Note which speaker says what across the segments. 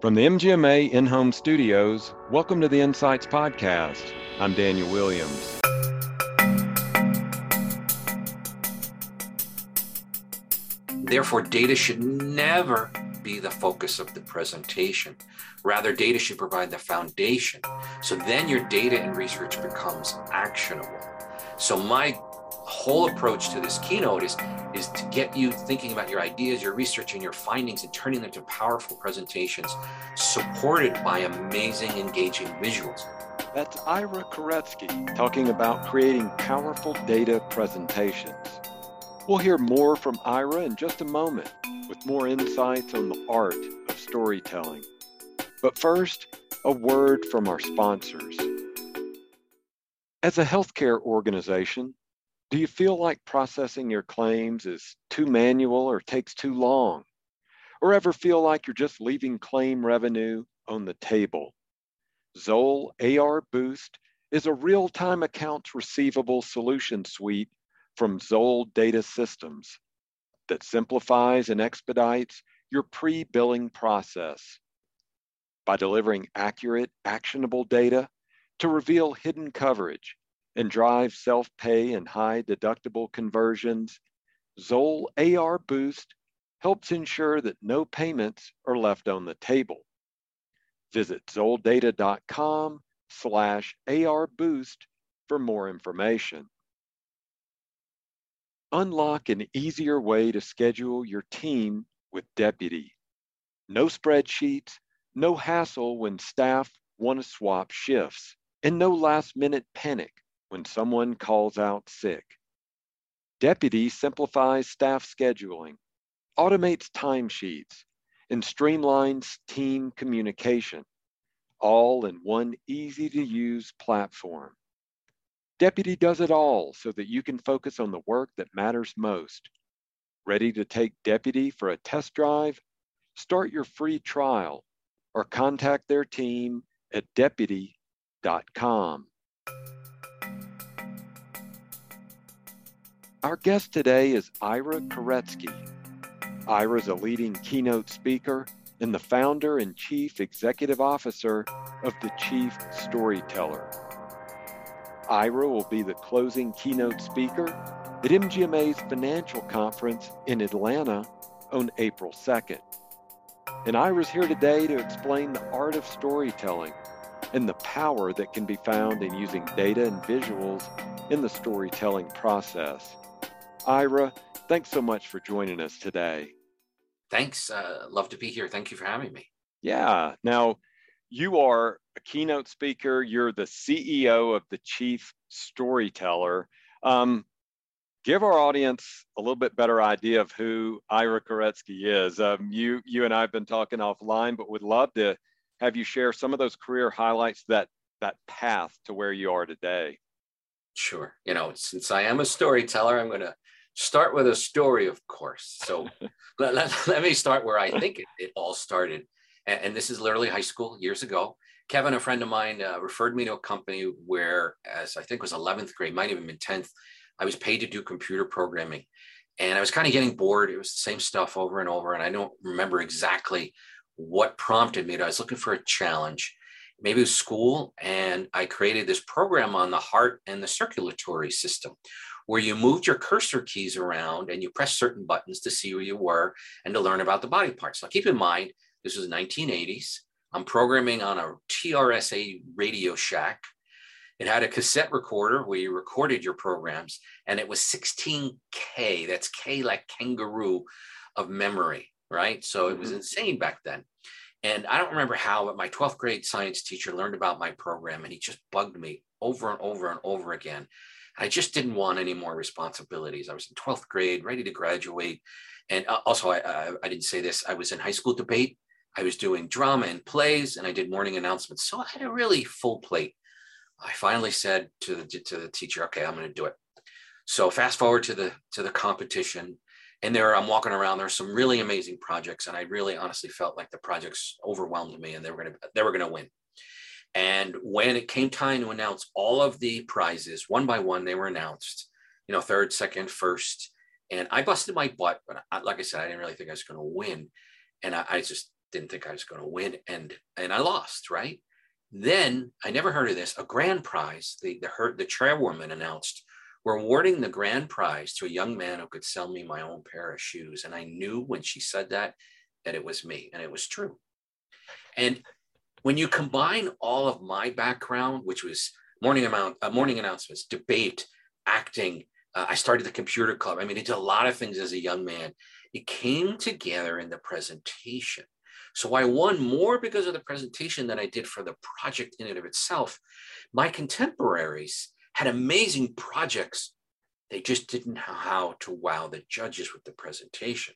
Speaker 1: From the MGMA in home studios, welcome to the Insights Podcast. I'm Daniel Williams.
Speaker 2: Therefore, data should never be the focus of the presentation. Rather, data should provide the foundation. So then your data and research becomes actionable. So, my whole approach to this keynote is, is to get you thinking about your ideas, your research, and your findings and turning them into powerful presentations supported by amazing, engaging visuals.
Speaker 1: That's Ira Koretsky talking about creating powerful data presentations. We'll hear more from Ira in just a moment with more insights on the art of storytelling. But first, a word from our sponsors. As a healthcare organization, do you feel like processing your claims is too manual or takes too long? Or ever feel like you're just leaving claim revenue on the table? Zoll AR Boost is a real time accounts receivable solution suite from Zoll Data Systems that simplifies and expedites your pre billing process. By delivering accurate, actionable data to reveal hidden coverage and drive self pay and high deductible conversions, Zoll AR Boost helps ensure that no payments are left on the table. Visit zolldata.com slash AR Boost for more information. Unlock an easier way to schedule your team with Deputy. No spreadsheets, no hassle when staff want to swap shifts, and no last minute panic when someone calls out sick. Deputy simplifies staff scheduling, automates timesheets, and streamlines team communication, all in one easy to use platform. Deputy does it all so that you can focus on the work that matters most. Ready to take Deputy for a test drive? Start your free trial or contact their team at deputy.com. Our guest today is Ira Koretsky. Ira is a leading keynote speaker and the founder and chief executive officer of the Chief Storyteller. Ira will be the closing keynote speaker at MGMA's financial conference in Atlanta on April 2nd. And Ira's here today to explain the art of storytelling and the power that can be found in using data and visuals in the storytelling process. Ira, thanks so much for joining us today.
Speaker 2: Thanks. Uh, love to be here. Thank you for having me.
Speaker 1: Yeah. Now, you are a keynote speaker. You're the CEO of the Chief Storyteller. Um, give our audience a little bit better idea of who Ira Koretsky is. Um, you, you and I have been talking offline, but would love to have you share some of those career highlights that that path to where you are today.
Speaker 2: Sure. You know, since I am a storyteller, I'm going to start with a story, of course. So let, let, let, me start where I think it, it all started. And, and, this is literally high school years ago. Kevin, a friend of mine, uh, referred me to a company where, as I think was 11th grade, might even been 10th, I was paid to do computer programming. And I was kind of getting bored. It was the same stuff over and over. And I don't remember exactly what prompted me. To, I was looking for a challenge. Maybe it was school. And I created this program on the heart and the circulatory system where you moved your cursor keys around and you pressed certain buttons to see where you were and to learn about the body parts. Now, keep in mind, this was 1980s. I'm programming on a TRS-80 Radio Shack. It had a cassette recorder where you recorded your programs, and it was 16K. That's K like kangaroo of memory, right? So it was mm-hmm. insane back then. And I don't remember how, but my 12th grade science teacher learned about my program and he just bugged me over and over and over again. I just didn't want any more responsibilities. I was in 12th grade, ready to graduate. And uh, also, I, I, I, didn't say this, I was in high school debate. I was doing drama and plays, and I did morning announcements. So I had a really full plate. I finally said to the, to the teacher, okay, I'm going to do it. So fast forward to the to the competition, and there I'm walking around. There's some really amazing projects, and I really honestly felt like the projects overwhelmed me, and they were going to they were going to win. And when it came time to announce all of the prizes, one by one, they were announced, you know, third, second, first. And I busted my butt, but I, like I said, I didn't really think I was going to win. And I, I, just didn't think I was going to win, and and I lost. Right then, I never heard of this. A grand prize. The the her, the chairwoman announced we're awarding the grand prize to a young man who could sell me my own pair of shoes, and I knew when she said that that it was me, and it was true. And when you combine all of my background, which was morning amount, uh, morning announcements, debate, acting. Uh, I started the computer club. I mean, I did a lot of things as a young man. It came together in the presentation. So I won more because of the presentation than I did for the project in and of itself. My contemporaries had amazing projects. They just didn't know how to wow the judges with the presentation.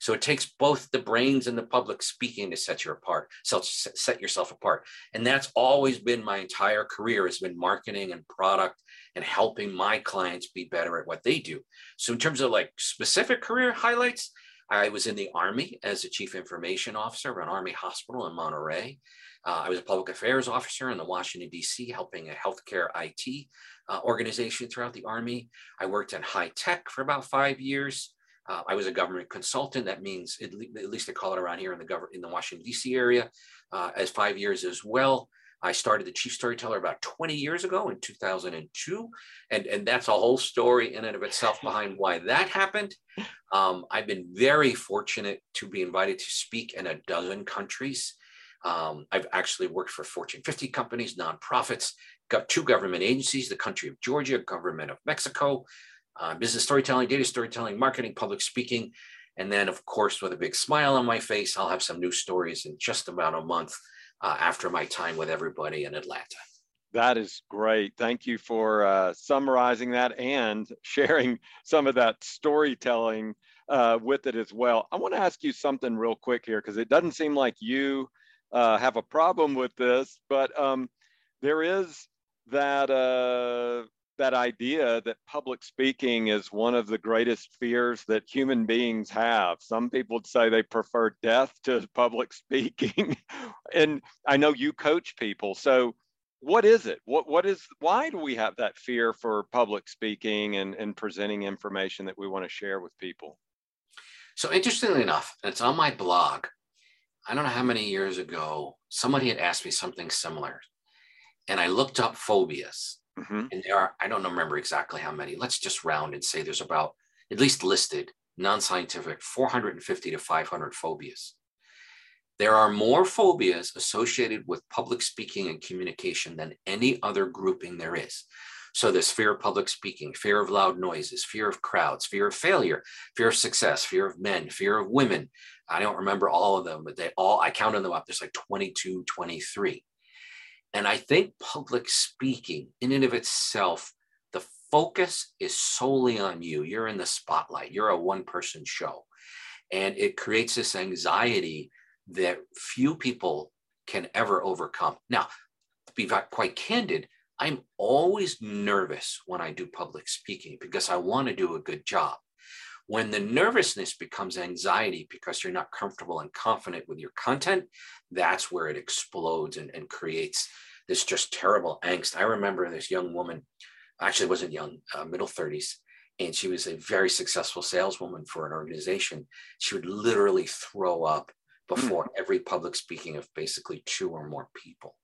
Speaker 2: So it takes both the brains and the public speaking to set you apart, set yourself apart. And that's always been my entire career has been marketing and product and helping my clients be better at what they do. So in terms of like specific career highlights, I was in the Army as a chief information officer of an Army hospital in Monterey. Uh, I was a public affairs officer in the Washington, D.C., helping a healthcare IT uh, organization throughout the Army. I worked in high tech for about five years. Uh, I was a government consultant. That means, at, le- at, least they call it around here in the government in the Washington D.C. area, uh, as five years as well. I started the chief storyteller about 20 years ago in 2002, and and that's a whole story in and of itself behind why that happened. Um, I've been very fortunate to be invited to speak in a dozen countries. Um, I've actually worked for Fortune 50 companies, nonprofits, got two government agencies, the country of Georgia, government of Mexico, uh, business storytelling, data storytelling, marketing, public speaking. And then, of course, with a big smile on my face, I'll have some new stories in just about a month uh, after my time with everybody in Atlanta.
Speaker 1: That is great. Thank you for uh, summarizing that and sharing some of that storytelling uh, with it as well. I want to ask you something real quick here because it doesn't seem like you uh, have a problem with this, but um, there is that uh, that idea that public speaking is one of the greatest fears that human beings have. Some people say they prefer death to public speaking. and I know you coach people. So what is it? What what is why do we have that fear for public speaking and, and presenting information that we want to share with people?
Speaker 2: So interestingly enough, it's on my blog. I don't know how many years ago, somebody had asked me something similar. And I looked up phobias Mm-hmm. And there are, I don't remember exactly how many. Let's just round and say there's about, at least listed, non scientific, 450 to 500 phobias. There are more phobias associated with public speaking and communication than any other grouping there is. So there's fear of public speaking, fear of loud noises, fear of crowds, fear of failure, fear of success, fear of men, fear of women. I don't remember all of them, but they all, I counted them up. There's like 22, 23. And I think public speaking, in and of itself, the focus is solely on you. You're in the spotlight, you're a one person show. And it creates this anxiety that few people can ever overcome. Now, to be quite candid, I'm always nervous when I do public speaking because I want to do a good job. When the nervousness becomes anxiety because you're not comfortable and confident with your content, that's where it explodes and, and creates this just terrible angst. I remember this young woman, actually wasn't young, uh, middle 30s, and she was a very successful saleswoman for an organization. She would literally throw up before mm. every public speaking of basically two or more people.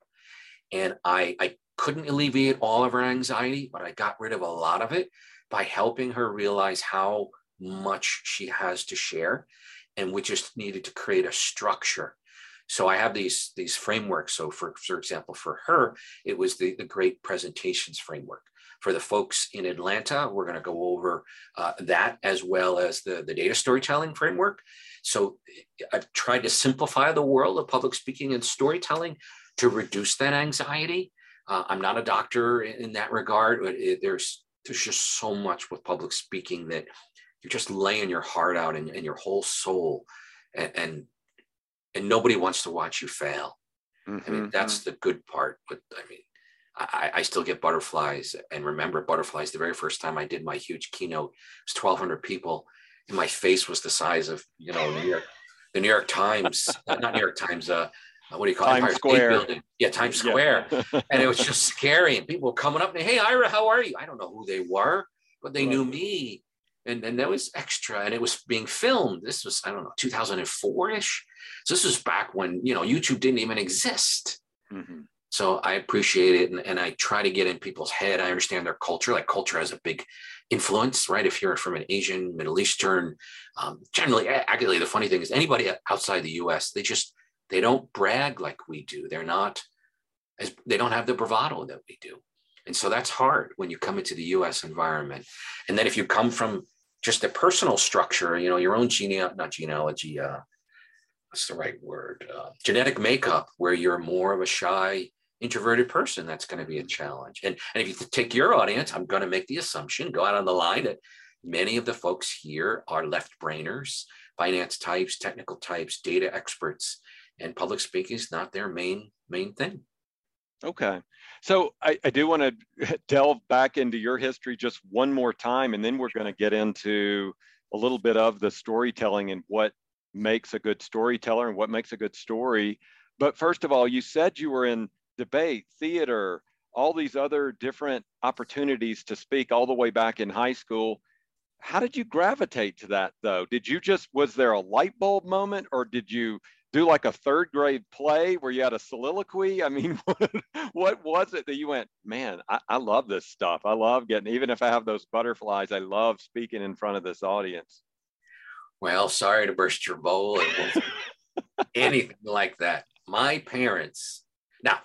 Speaker 2: And I, I couldn't alleviate all of her anxiety, but I got rid of a lot of it by helping her realize how much she has to share. And we just needed to create a structure so I have these these frameworks. So for for example, for her, it was the the great presentations framework. For the folks in Atlanta, we're going to go over uh, that as well as the, the data storytelling framework. So I've tried to simplify the world of public speaking and storytelling to reduce that anxiety. Uh, I'm not a doctor in that regard, but it, there's there's just so much with public speaking that you're just laying your heart out and, and your whole soul and, and and nobody wants to watch you fail. Mm-hmm. I mean, mm-hmm, that's mm-hmm. the good part. But I mean, I, I, still get butterflies and remember butterflies. The very first time I did my huge keynote, it was 1,200 people, and my face was the size of you know New York, the New York Times, not New York Times. Uh, what do you call
Speaker 1: Times
Speaker 2: it? Times
Speaker 1: Square.
Speaker 2: Building. Yeah, Times Square. Yeah. and it was just scary. And people were coming up and, hey, Ira, how are you? I don't know who they were, but they knew me. And, and that was extra and it was being filmed. This was i don't know 2004ish so this was back when you know youtube didn't even exist. Mm-hmm. so i appreciate it and, and i try to get in people's head. I understand their culture. Like culture has a big influence right? If you're from an asian middle eastern um, generally actually the funny thing is anybody outside the us they just they don't brag like we do. They're not as they don't have the bravado that we do. And so that's hard when you come into the US environment. And then if you come from just a personal structure, you know, your own gene, not genealogy, uh, what's the right word? Uh, genetic makeup, where you're more of a shy, introverted person, that's going to be a challenge. And, and if you take your audience, I'm going to make the assumption, go out on the line that many of the folks here are left brainers, finance types, technical types, data experts, and public speaking is not their main main thing.
Speaker 1: Okay. So I, I do want to delve back into your history just one more time, and then we're going to get into a little bit of the storytelling and what makes a good storyteller and what makes a good story. But first of all, you said you were in debate, theater, all these other different opportunities to speak all the way back in high school. How did you gravitate to that though? Did you just, was there a light bulb moment or did you do like a third grade play where you had a soliloquy? I mean, what, was it that you went, man, I, I, love this stuff. I love getting, even if I have those butterflies, I love speaking in front of this audience.
Speaker 2: Well, sorry to burst your bowl. anything like that. My parents, now,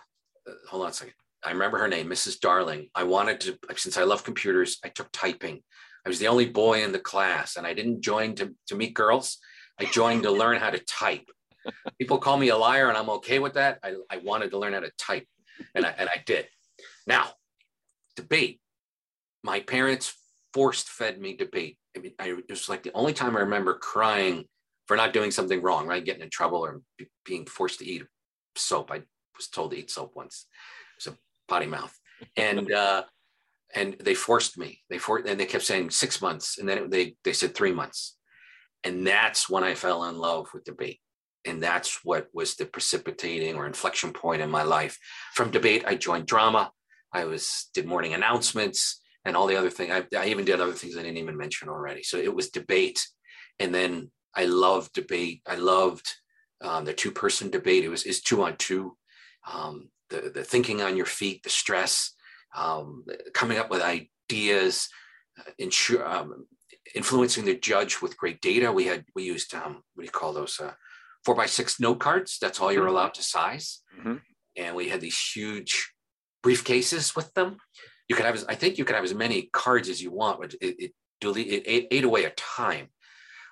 Speaker 2: uh, hold on a second. I remember her name, Mrs. Darling. I wanted to, since I love computers, I took typing. I was the only boy in the class and I didn't join to, to meet girls. I joined to learn how to type People call me a liar, and I'm okay with that. I, I wanted to learn how to type, and I, and I did. Now, debate. My parents forced fed me debate. I mean, I, it was like the only time I remember crying for not doing something wrong, right? Getting in trouble or be, being forced to eat soap. I was told to eat soap once. It was a potty mouth. And, uh, and they forced me. They for, and they kept saying six months, and then they they said three months, and that's when I fell in love with debate and that's what was the precipitating or inflection point in my life. From debate i joined drama i was did morning announcements and all the other things I, I, even did other things i didn't even mention already. So it was debate. And then i loved debate i loved um, the two person debate. It was is two on two. Um, the, the thinking on your feet the stress um, coming up with ideas uh, ensure, um, influencing the judge with great data. We had we used um, what do you call those uh, four by six note cards. That's all you're mm-hmm. allowed to size. Mm-hmm. And we had these huge briefcases with them. You could have, I think you could have as many cards as you want, but it, it, it ate, ate away a time.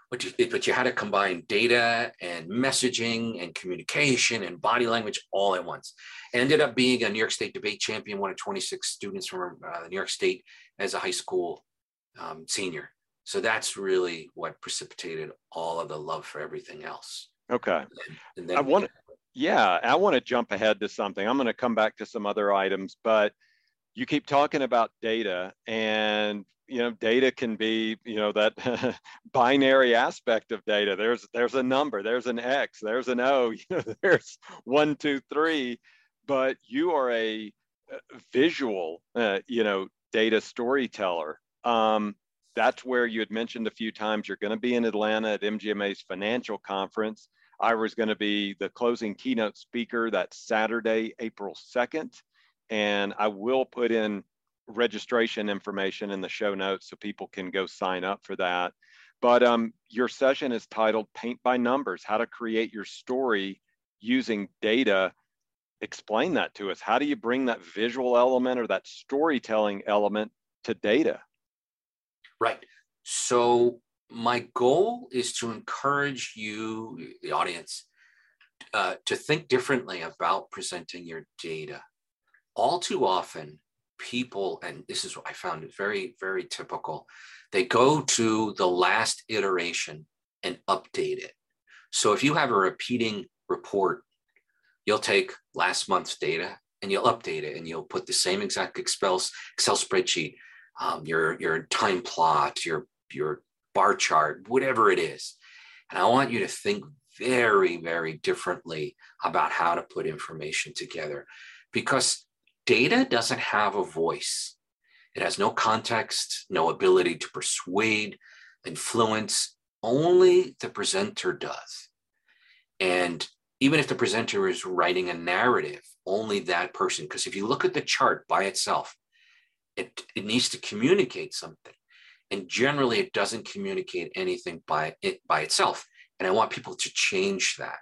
Speaker 2: But you, it, but you had to combine data and messaging and communication and body language all at once. ended up being a New York State debate champion, one of 26 students from uh, New York State as a high school um, senior. So that's really what precipitated all of the love for everything else.
Speaker 1: Okay. I want, to. yeah, I want to jump ahead to something. I'm going to come back to some other items, but you keep talking about data and you know data can be you know that binary aspect of data there's there's a number there's an x there's an o you know there's one two three but you are a visual uh, you know data storyteller um, that's where you had mentioned a few times you're going to be in Atlanta at MGMA's financial conference. Ira's going to be the closing keynote speaker that Saturday, April 2nd. And I will put in registration information in the show notes so people can go sign up for that. But um, your session is titled Paint by Numbers How to Create Your Story Using Data. Explain that to us. How do you bring that visual element or that storytelling element to data?
Speaker 2: Right. So my goal is to encourage you, the audience, uh, to think differently about presenting your data. All too often, people, and this is what I found very, very typical, they go to the last iteration and update it. So if you have a repeating report, you'll take last month's data and you'll update it and you'll put the same exact Excel, Excel spreadsheet um, your your time plot, your your bar chart, whatever it is. And I want you to think very, very differently about how to put information together because data doesn't have a voice. It has no context, no ability to persuade, influence only the presenter does. And even if the presenter is writing a narrative, only that person, because if you look at the chart by itself, it, it needs to communicate something. And generally, it doesn't communicate anything by it by itself. And I want people to change that.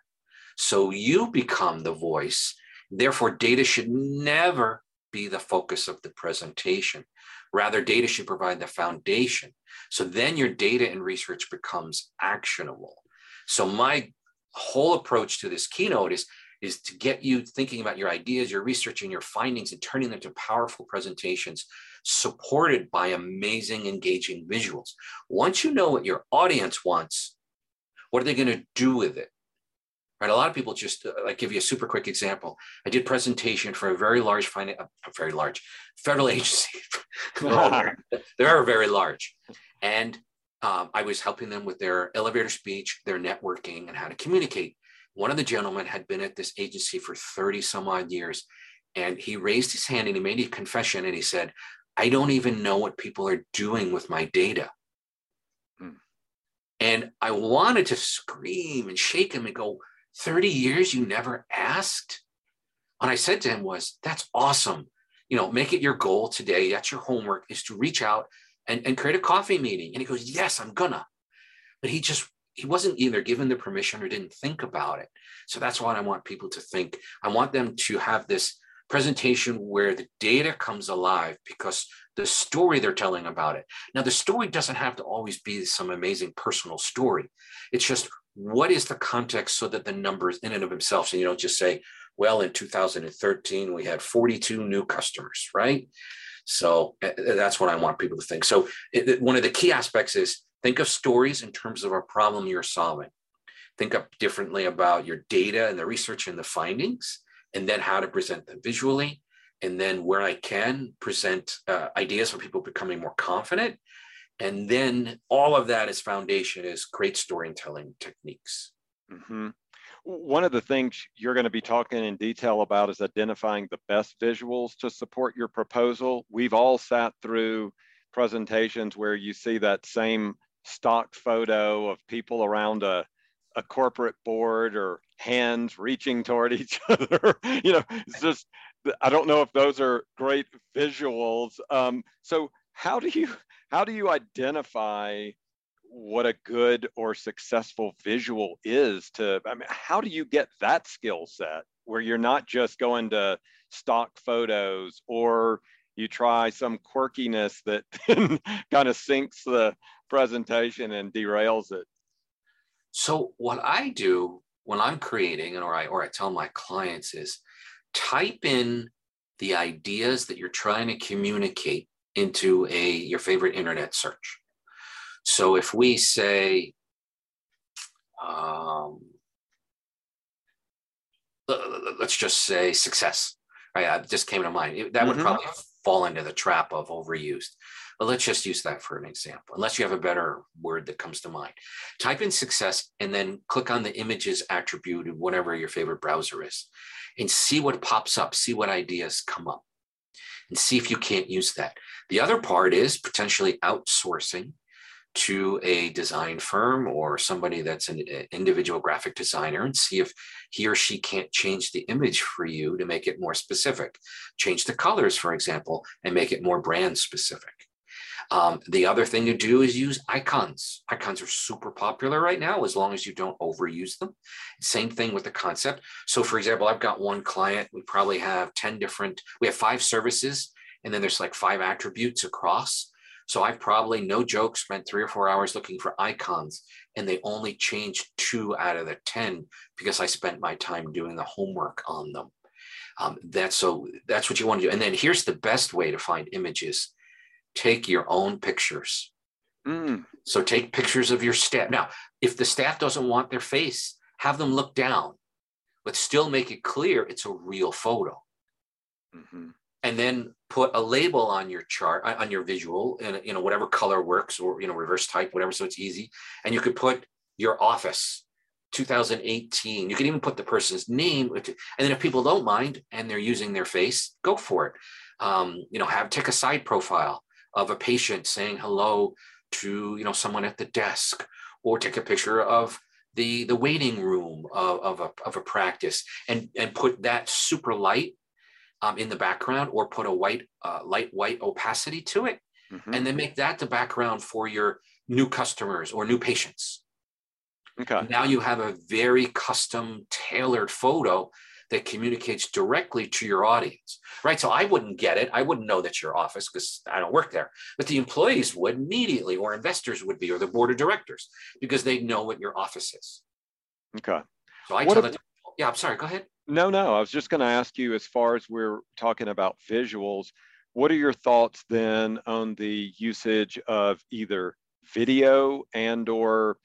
Speaker 2: So you become the voice. Therefore, data should never be the focus of the presentation. Rather, data should provide the foundation. So then your data and research becomes actionable. So my whole approach to this keynote is, is to get you thinking about your ideas, your research, and your findings and turning them to powerful presentations supported by amazing, engaging visuals. Once you know what your audience wants, what are they going to do with it? Right? A lot of people just, uh, I give you a super quick example. I did presentation for a very large, finance, uh, very large federal agency. they are very large. And um, I was helping them with their elevator speech, their networking, and how to communicate. One of the gentlemen had been at this agency for 30 some odd years. And he raised his hand and he made a confession and he said, I don't even know what people are doing with my data. Hmm. And I wanted to scream and shake him and go, 30 years you never asked? And I said to him was, that's awesome. You know, make it your goal today. That's your homework is to reach out and, and create a coffee meeting. And he goes, yes, I'm gonna. But he just, he wasn't either given the permission or didn't think about it. So that's why I want people to think. I want them to have this presentation where the data comes alive because the story they're telling about it. Now, the story doesn't have to always be some amazing personal story. It's just what is the context so that the numbers in and of themselves, and you don't just say, well, in 2013, we had 42 new customers, right? So eh, eh, that's what I want people to think. So it, one of the key aspects is think of stories in terms of a problem you're solving. Think up differently about your data and the research and the findings, and then how to present them visually. And then where I can present uh, ideas for people becoming more confident and then all of that is foundation is great storytelling techniques
Speaker 1: mm-hmm. one of the things you're going to be talking in detail about is identifying the best visuals to support your proposal we've all sat through presentations where you see that same stock photo of people around a, a corporate board or hands reaching toward each other. You know it's just i don't know if those are great visuals. Um, so how do you how do you identify what a good or successful visual is to i mean how do you get that skill set where you're not just going to stock photos or you try some quirkiness that kind of sinks the presentation and derails it
Speaker 2: so what i do when i'm creating and or i or i tell my clients is type in the ideas that you're trying to communicate into a your favorite internet search. So if we say, um, let's just say success, right? That just came to mind. That would mm-hmm. probably fall into the trap of overused. But let's just use that for an example, unless you have a better word that comes to mind. Type in success and then click on the images attribute of whatever your favorite browser is and see what pops up, see what ideas come up and see if you can't use that. The other part is potentially outsourcing to a design firm or somebody that's an eh, individual graphic designer and see if he or she can't change the image for you to make it more specific. Change the colors, for example, and make it more brand specific. Um, the other thing to do is use icons. Icons are super popular right now as long as you don't overuse them. Same thing with the concept. So, for example, I've got one client, we probably have 10 different, we have five services, and then there's like five attributes across. So I've probably, no joke, spent three or four hours looking for icons, and they only changed two out of the 10 because I spent my time doing the homework on them. Um, that's so that's what you want to do. And then here's the best way to find images take your own pictures. Mm. So take pictures of your staff. Now, if the staff doesn't want their face, have them look down, but still make it clear it's a real photo. Mm-hmm. And then put a label on your chart, on your visual, and you know whatever color works, or you know reverse type, whatever, so it's easy. And you could put your office, 2018. You can even put the person's name, and then if people don't mind and they're using their face, go for it. Um, you know, have take a side profile of a patient saying hello to you know someone at the desk or take a picture of the the waiting room of, of, a, of a practice and and put that super light um, in the background or put a white uh, light white opacity to it mm-hmm. and then make that the background for your new customers or new patients okay now you have a very custom tailored photo that communicates directly to your audience, right? So I wouldn't get it. I wouldn't know that's your office because I don't work there. But the employees would immediately, or investors would be, or the board of directors, because they know what your office is.
Speaker 1: Okay.
Speaker 2: So I what tell them, yeah, I'm sorry, go ahead.
Speaker 1: No, no, I was just going to ask you as far as we're talking about visuals, what are your thoughts then on the usage of either video and or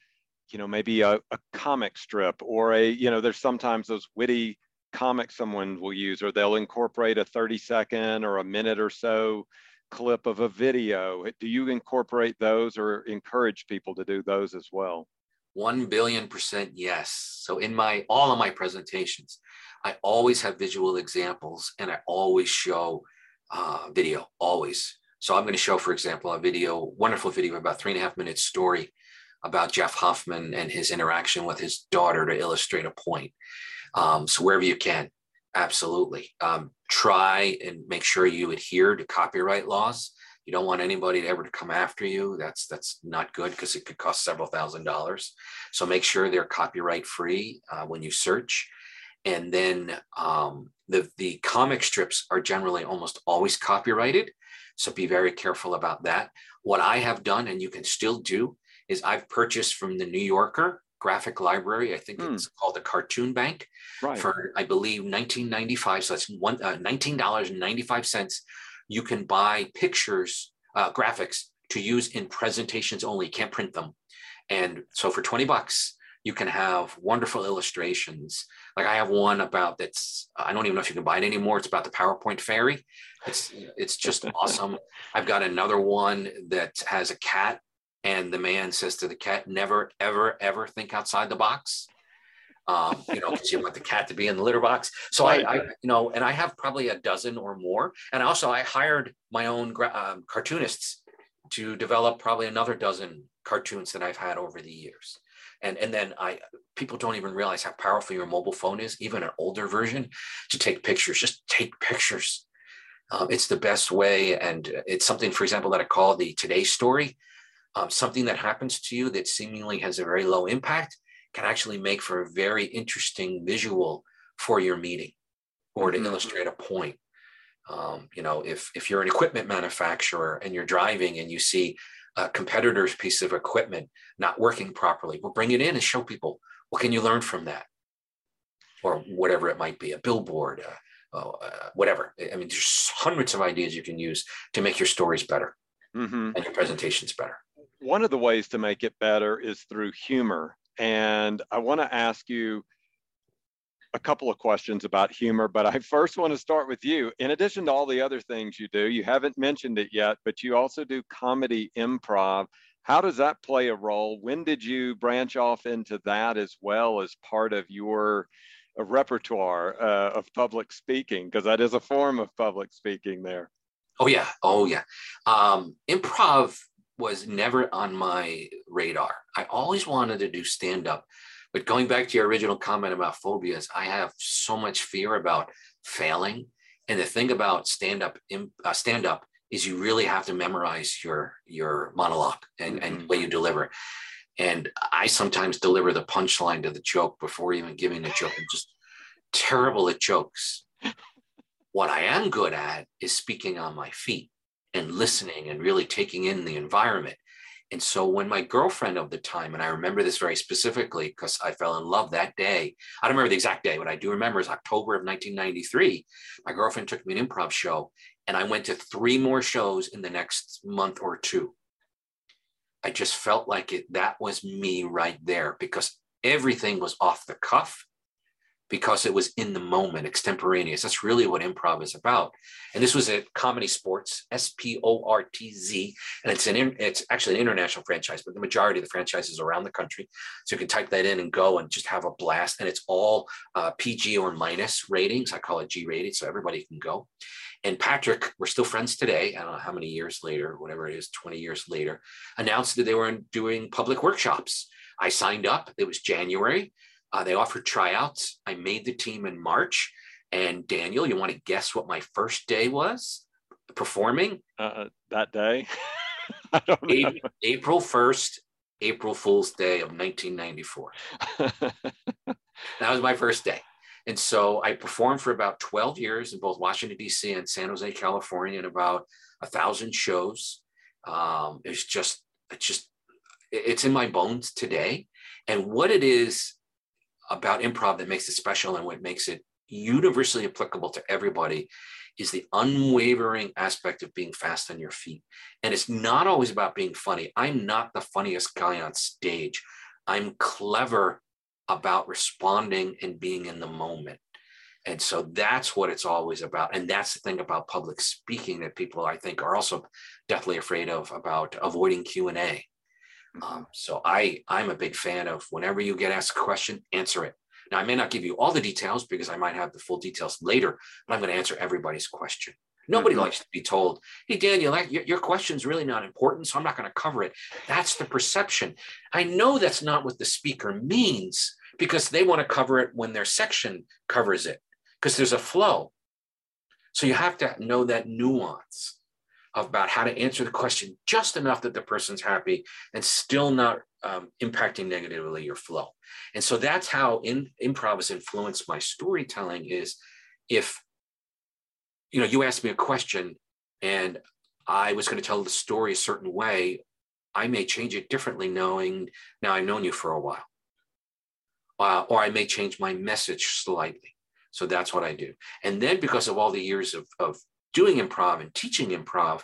Speaker 1: you know maybe a, a comic strip or a you know there's sometimes those witty comic someone will use, or they'll incorporate a 30 second or a minute or so clip of a video. Do you incorporate those or encourage people to do those as well?
Speaker 2: 1 billion percent yes. So in my all of my presentations, I always have visual examples and I always show uh, video, always. So I'm going to show, for example, a video, wonderful video, about three and a half minute story about Jeff Hoffman and his interaction with his daughter to illustrate a point. Um, so wherever you can, absolutely. Um, try and make sure you adhere to copyright laws. You don't want anybody ever to come after you. That's that's not good because it could cost several thousand dollars. So make sure they're copyright free uh, when you search. And then um, the the comic strips are generally almost always copyrighted. So be very careful about that. What I have done, and you can still do, is I've purchased from the New Yorker graphic library. I think mm. it's called the Cartoon Bank right. for, I believe, 1995. So that's one, uh, $19.95. You can buy pictures, uh, graphics to use in presentations only. You can't print them. And so for 20 bucks, you can have wonderful illustrations. Like I have one about that's I don't even know if you can buy it anymore. It's about the PowerPoint fairy. It's it's just awesome. I've got another one that has a cat and the man says to the cat, never, ever, ever think outside the box. Um, you know, because you want the cat to be in the litter box. So I, I, you know, and I have probably a dozen or more. And also, I hired my own um, cartoonists to develop probably another dozen cartoons that I've had over the years. And and then I people don't even realize how powerful your mobile phone is, even an older version, to take pictures. Just take pictures. Um, it's the best way, and it's something, for example, that I call the today story um, something that happens to you that seemingly has a very low impact can actually make for a very interesting visual for your meeting or to mm-hmm. illustrate a point. Um, you know, if, if you're an equipment manufacturer and you're driving and you see a competitor's piece of equipment not working properly, well, bring it in and show people what can you learn from that? Or whatever it might be, a billboard, uh, uh, whatever. I mean, there's hundreds of ideas you can use to make your stories better mm-hmm. and your presentations better
Speaker 1: one of the ways to make it better is through humor. And I want to ask you a couple of questions about humor, but I first want to start with you. In addition to all the other things you do, you haven't mentioned it yet, but you also do comedy improv. How does that play a role? When did you branch off into that as well as part of your uh, repertoire uh, of public speaking? Because that is a form of public speaking there.
Speaker 2: Oh yeah, oh yeah. Um, improv was never on my radar. I always wanted to do stand up. But going back to your original comment about phobias, I have so much fear about failing. And the thing about stand up, uh, stand up is you really have to memorize your your monologue and, and mm-hmm. way you deliver. And I sometimes deliver the punchline to the joke before even giving the joke. I'm just terrible at jokes. What I am good at is speaking on my feet and listening and really taking in the environment. And so when my girlfriend of the time, and I remember this very specifically because I fell in love that day. I don't remember the exact day, but I do remember is October of 1993. My girlfriend took me an improv show, and I went to three more shows in the next month or two. I just felt like it that was me right there because everything was off the cuff. Because it was in the moment, extemporaneous. That's really what improv is about. And this was at ComedySportz, S P O R T Z, and it's an it's actually an international franchise, but the majority of the franchises around the country. So you can type that in and go and just have a blast. And it's all uh, PG or minus ratings. I call it G rated, so everybody can go. And Patrick, we're still friends today. I don't know how many years later, whatever it is, 20 years later, announced that they were doing public workshops. I signed up. It was January. Uh, they offered tryouts. I made the team in March. And Daniel, you want to guess what my first day was performing?
Speaker 1: Uh, that day?
Speaker 2: April 1st, April Fool's Day of 1994. that was my first day. And so I performed for about 12 years in both Washington, D.C. and San Jose, California, in about a thousand shows. Um, it's just, it's just, it's in my bones today. And what it is about improv that makes it special and what makes it universally applicable to everybody is the unwavering aspect of being fast on your feet. And it's not always about being funny. I'm not the funniest guy on stage. I'm clever about responding and being in the moment. And so that's what it's always about. And that's the thing about public speaking that people I think are also deathly afraid of about avoiding Q&A. Um, so I, I'm a big fan of whenever you get asked a question, answer it. Now, I may not give you all the details because I might have the full details later, but I'm going to answer everybody's question. Nobody mm-hmm. likes to be told, hey, Daniel, your, your question's really not important, so I'm not going to cover it. That's the perception. I know that's not what the speaker means because they want to cover it when their section covers it because there's a flow. So you have to know that nuance about how to answer the question just enough that the person's happy and still not um, impacting negatively your flow. And so that's how in, improv has influenced my storytelling is if, you know, you asked me a question and I was going to tell the story a certain way, I may change it differently knowing now I've known you for a while. Uh, or I may change my message slightly. So that's what I do. And then because of all the years of, of doing improv and teaching improv,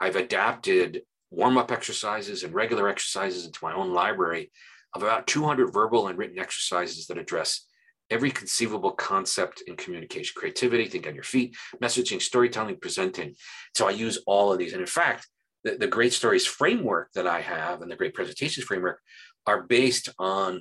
Speaker 2: I've adapted warm up exercises and regular exercises into my own library of about 200 verbal and written exercises that address every conceivable concept in communication creativity, think on your feet, messaging, storytelling, presenting. So I use all of these. And in fact, the, the great stories framework that I have and the great presentations framework are based on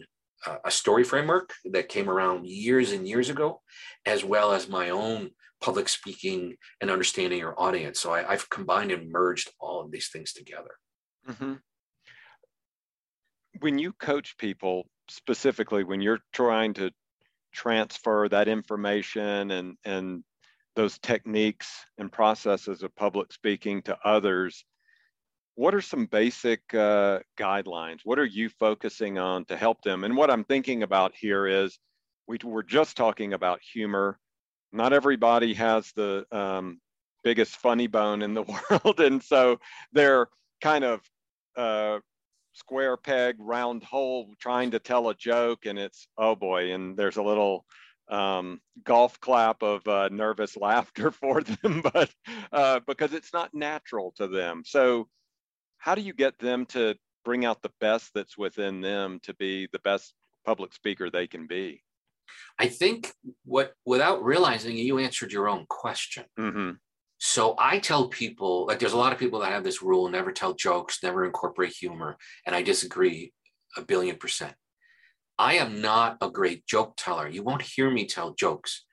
Speaker 2: a story framework that came around years and years ago, as well as my own public speaking and understanding your audience. So I, have combined and merged all of these things together. Mm-hmm.
Speaker 1: When you coach people, specifically when you're trying to transfer that information and and those techniques and processes of public speaking to others what are some basic uh, guidelines? What are you focusing on to help them? And what I'm thinking about here is we were just talking about humor. Not everybody has the um, biggest funny bone in the world. And so they're kind of uh, square peg, round hole trying to tell a joke. And it's, oh boy, and there's a little um, golf clap of uh, nervous laughter for them, but uh, because it's not natural to them. So how do you get them to bring out the best that's within them to be the best public speaker they can be?
Speaker 2: I think what without realizing you answered your own question. Mm-hmm. So I tell people like there's a lot of people that have this rule: never tell jokes, never incorporate humor, and I disagree a billion percent. I am not a great joke teller. You won't hear me tell jokes.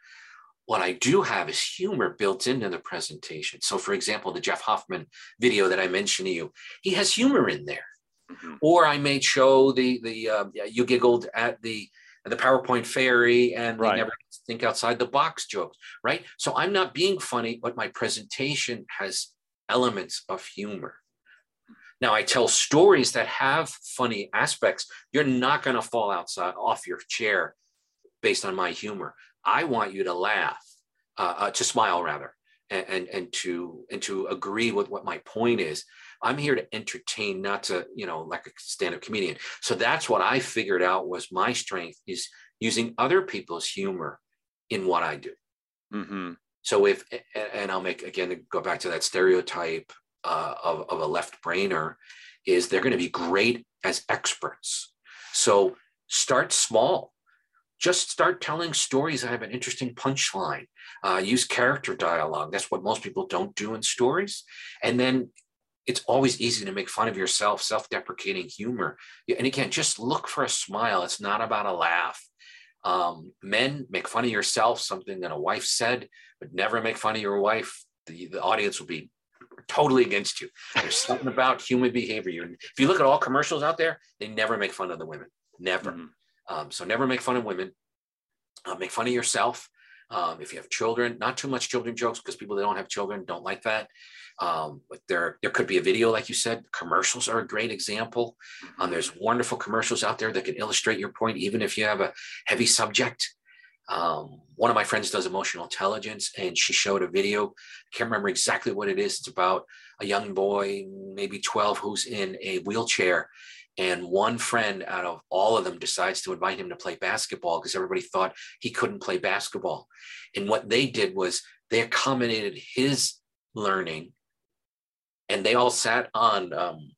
Speaker 2: What I do have is humor built into the presentation. So, for example, the Jeff Hoffman video that I mentioned to you, he has humor in there. Mm-hmm. Or I may show the the uh, you giggled at the the PowerPoint fairy and right. they never think outside the box jokes, right? So I'm not being funny, but my presentation has elements of humor. Now I tell stories that have funny aspects. You're not going to fall outside off your chair based on my humor. I want you to laugh, uh, uh, to smile rather, and, and, and to and to agree with what my point is. I'm here to entertain, not to you know like a stand-up comedian. So that's what I figured out was my strength is using other people's humor in what I do. Mm-hmm. So if and I'll make again go back to that stereotype uh, of, of a left brainer is they're going to be great as experts. So start small just start telling stories that have an interesting punchline. Uh, use character dialogue. That's what most people don't do in stories. And then it's always easy to make fun of yourself, self deprecating humor. And again, just look for a smile. It's not about a laugh. Um, men, make fun of yourself, something that a wife said, but never make fun of your wife. The, the audience will be totally against you. There's something about human behavior. If you look at all commercials out there, they never make fun of the women. Never. Mm-hmm. Um, so never make fun of women. Uh, make fun of yourself. Um, if you have children, not too much children jokes because people that don't have children don't like that. Um, but there, there could be a video, like you said. Commercials are a great example. Um, there's wonderful commercials out there that can illustrate your point, even if you have a heavy subject. Um, one of my friends does emotional intelligence, and she showed a video. I can't remember exactly what it is. It's about a young boy, maybe 12, who's in a wheelchair. And one friend out of all of them decides to invite him to play basketball because everybody thought he couldn't play basketball. And what they did was they accommodated his learning and they all sat on um,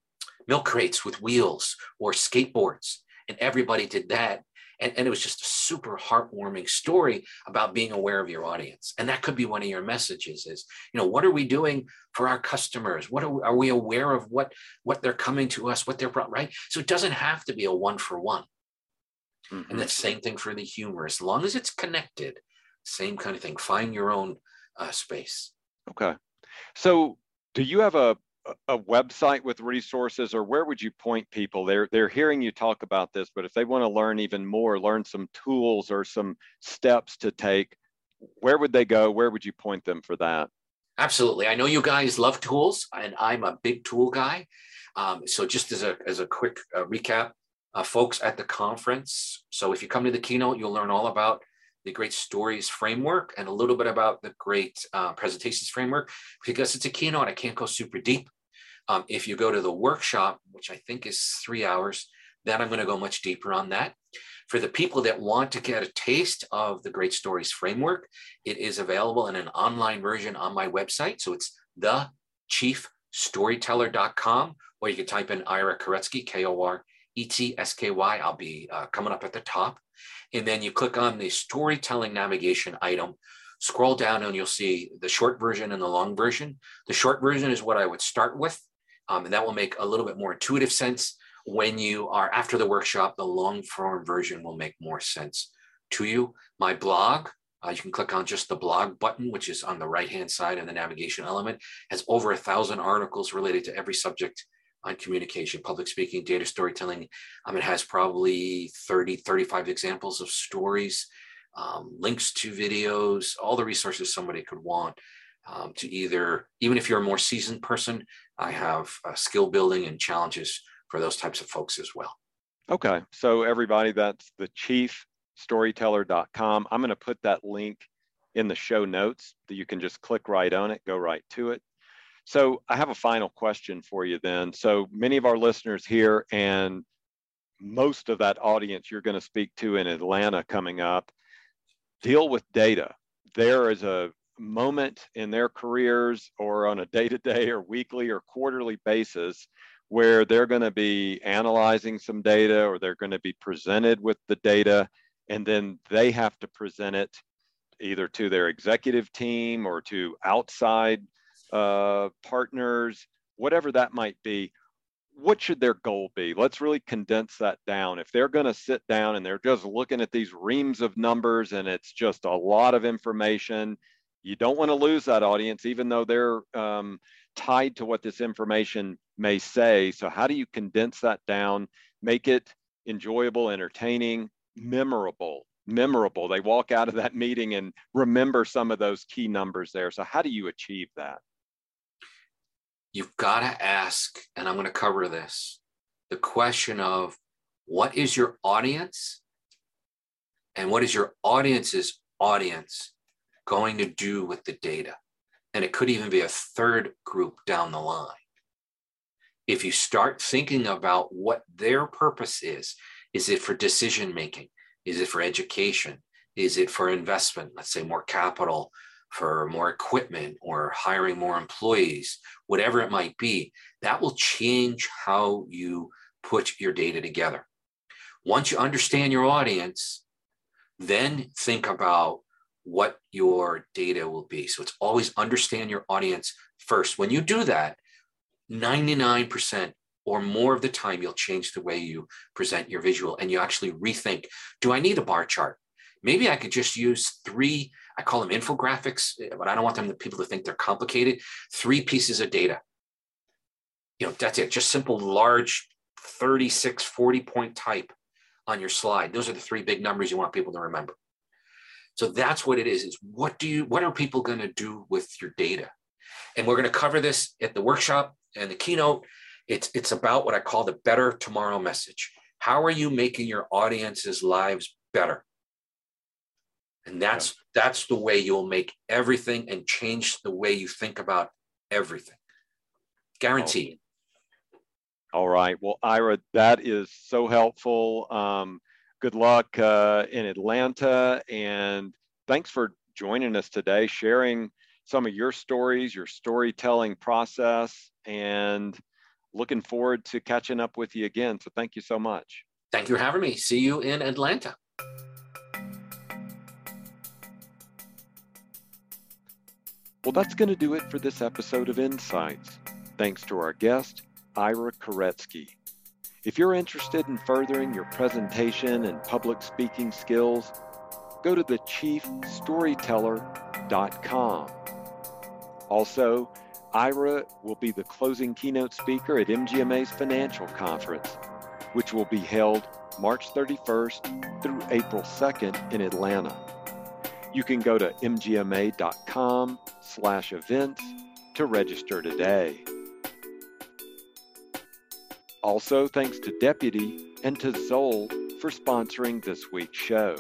Speaker 2: milk crates with wheels or skateboards and everybody did that and, and it was just a super heartwarming story about being aware of your audience. And that could be one of your messages is you know what are we doing for our customers? What are we, are we aware of what what they're coming to us what they're brought right? So it doesn't have to be a one for one. Mm-hmm. and the same thing for the humor. As long as it's connected same kind of thing. Find your own uh, space.
Speaker 1: Okay. So do you have a a website with resources or where would you point people? They're they're hearing you talk about this but if they want to learn even more learn some tools or some steps to take where would they go? Where would you point them for that?
Speaker 2: Absolutely. I know you guys love tools and i'm a big tool guy. Um, so just as a as a quick uh, recap uh, folks at the conference so if you come to the keynote you'll learn all about the great stories framework and a little bit about the great uh, presentations framework because it's a keynote i can't go super deep. Um, if you go to the workshop which i think is three hours then i'm going to go much deeper on that. For the people that want to get a taste of the great stories framework it is available in an online version on my website. So it's the chiefstoryteller.com or you can type in ira koretsky k-o-r-e-t-s-k-y i'll be uh, coming up at the top and then you click on the storytelling navigation item, scroll down and you'll see the short version and the long version. The short version is what I would start with. Um, and that will make a little bit more intuitive sense when you are after the workshop. The long form version will make more sense to you. My blog, uh, you can click on just the blog button, which is on the right hand side of the navigation element, has over a thousand articles related to every subject on communication, public speaking, data storytelling. Um, it has probably 30, 35 examples of stories, um, links to videos, all the resources somebody could want um, to either, even if you're a more seasoned person, I have uh, skill building and challenges for those types of folks as well.
Speaker 1: Okay. So everybody, that's the chiefstoryteller.com. I'm going to put that link in the show notes that you can just click right on it, go right to it. So I have a final question for you then. So many of our listeners here and most of that audience you're going to speak to in Atlanta coming up deal with data. There is a moment in their careers or on a day to day or weekly or quarterly basis where they're going to be analyzing some data or they're going to be presented with the data and then they have to present it either to their executive team or to outside uh, partners, whatever that might be, what should their goal be? Let's really condense that down. If they're going to sit down and they're just looking at these reams of numbers and it's just a lot of information, you don't want to lose that audience, even though they're um, tied to what this information may say. So, how do you condense that down, make it enjoyable, entertaining, memorable? Memorable. They walk out of that meeting and remember some of those key numbers there. So, how do you achieve that?
Speaker 2: You've got to ask, and I'm going to cover this the question of what is your audience and what is your audience's audience going to do with the data? And it could even be a third group down the line. If you start thinking about what their purpose is, is it for decision making? Is it for education? Is it for investment? Let's say more capital for more equipment or hiring more employees, whatever it might be, that will change how you put your data together. Once you understand your audience, Then think about what your data will be. So it's always understand your audience first. When you do that, 99% or more of the time, you'll change the way you present your visual and you actually rethink do I need a bar chart? Maybe I could just use three, I call them infographics, eh, but I don't want them to people to think they're complicated. Three pieces of data. You know, that's it. Just simple, large 36, 40 point type on your slide. Those are the three big numbers you want people to remember. So that's what it is. Is what do you what are people going to do with your data? And we're going to cover this at the workshop and the keynote. It's it's about what I call the better tomorrow message. How are you making your audience's lives better? And that's yeah. that's the way you'll make everything and change the way you think about everything. Guaranteed.
Speaker 1: All right. Well, Ira, that is so helpful. Um, good luck uh, in Atlanta. And thanks for joining us today, sharing some of your stories, your storytelling process, and looking forward to catching up with you again. So thank you so much.
Speaker 2: Thank you for having me. See you in Atlanta.
Speaker 1: Well, that's going to do it for this episode of Insights. Thanks to our guest, Ira Koretsky. If you're interested in furthering your presentation and public speaking skills, go to thechiefstoryteller.com. Also, Ira will be the closing keynote speaker at MGMA's financial conference, which will be held March 31st through April 2nd in Atlanta. You can go to mgma.com slash events to register today. Also, thanks to Deputy and to Zoll for sponsoring this week's show.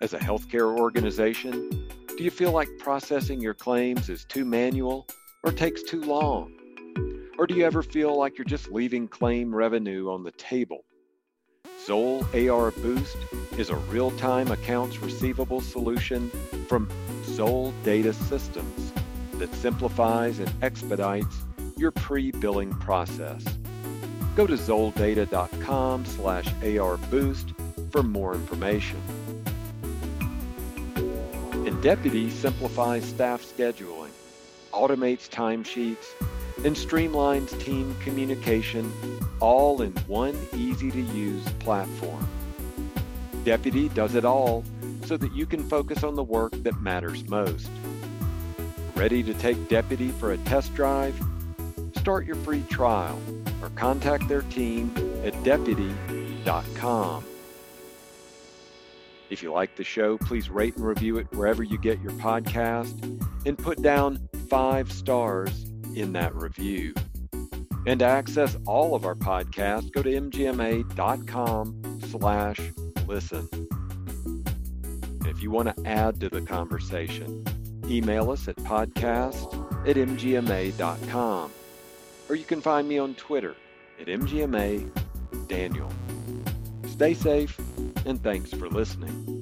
Speaker 1: As a healthcare organization, do you feel like processing your claims is too manual or takes too long? Or do you ever feel like you're just leaving claim revenue on the table? Zoll AR Boost is a real time accounts receivable solution from Zoll Data Systems that simplifies and expedites your pre-billing process. Go to zolldata.com slash arboost for more information. And Deputy simplifies staff scheduling, automates timesheets, and streamlines team communication all in one easy-to-use platform. Deputy does it all so that you can focus on the work that matters most. Ready to take Deputy for a test drive? Start your free trial or contact their team at deputy.com. If you like the show, please rate and review it wherever you get your podcast and put down five stars in that review. And to access all of our podcasts, go to mgma.com slash listen. If you want to add to the conversation, email us at podcast at mgma.com or you can find me on Twitter at MGMA Daniel. Stay safe, and thanks for listening.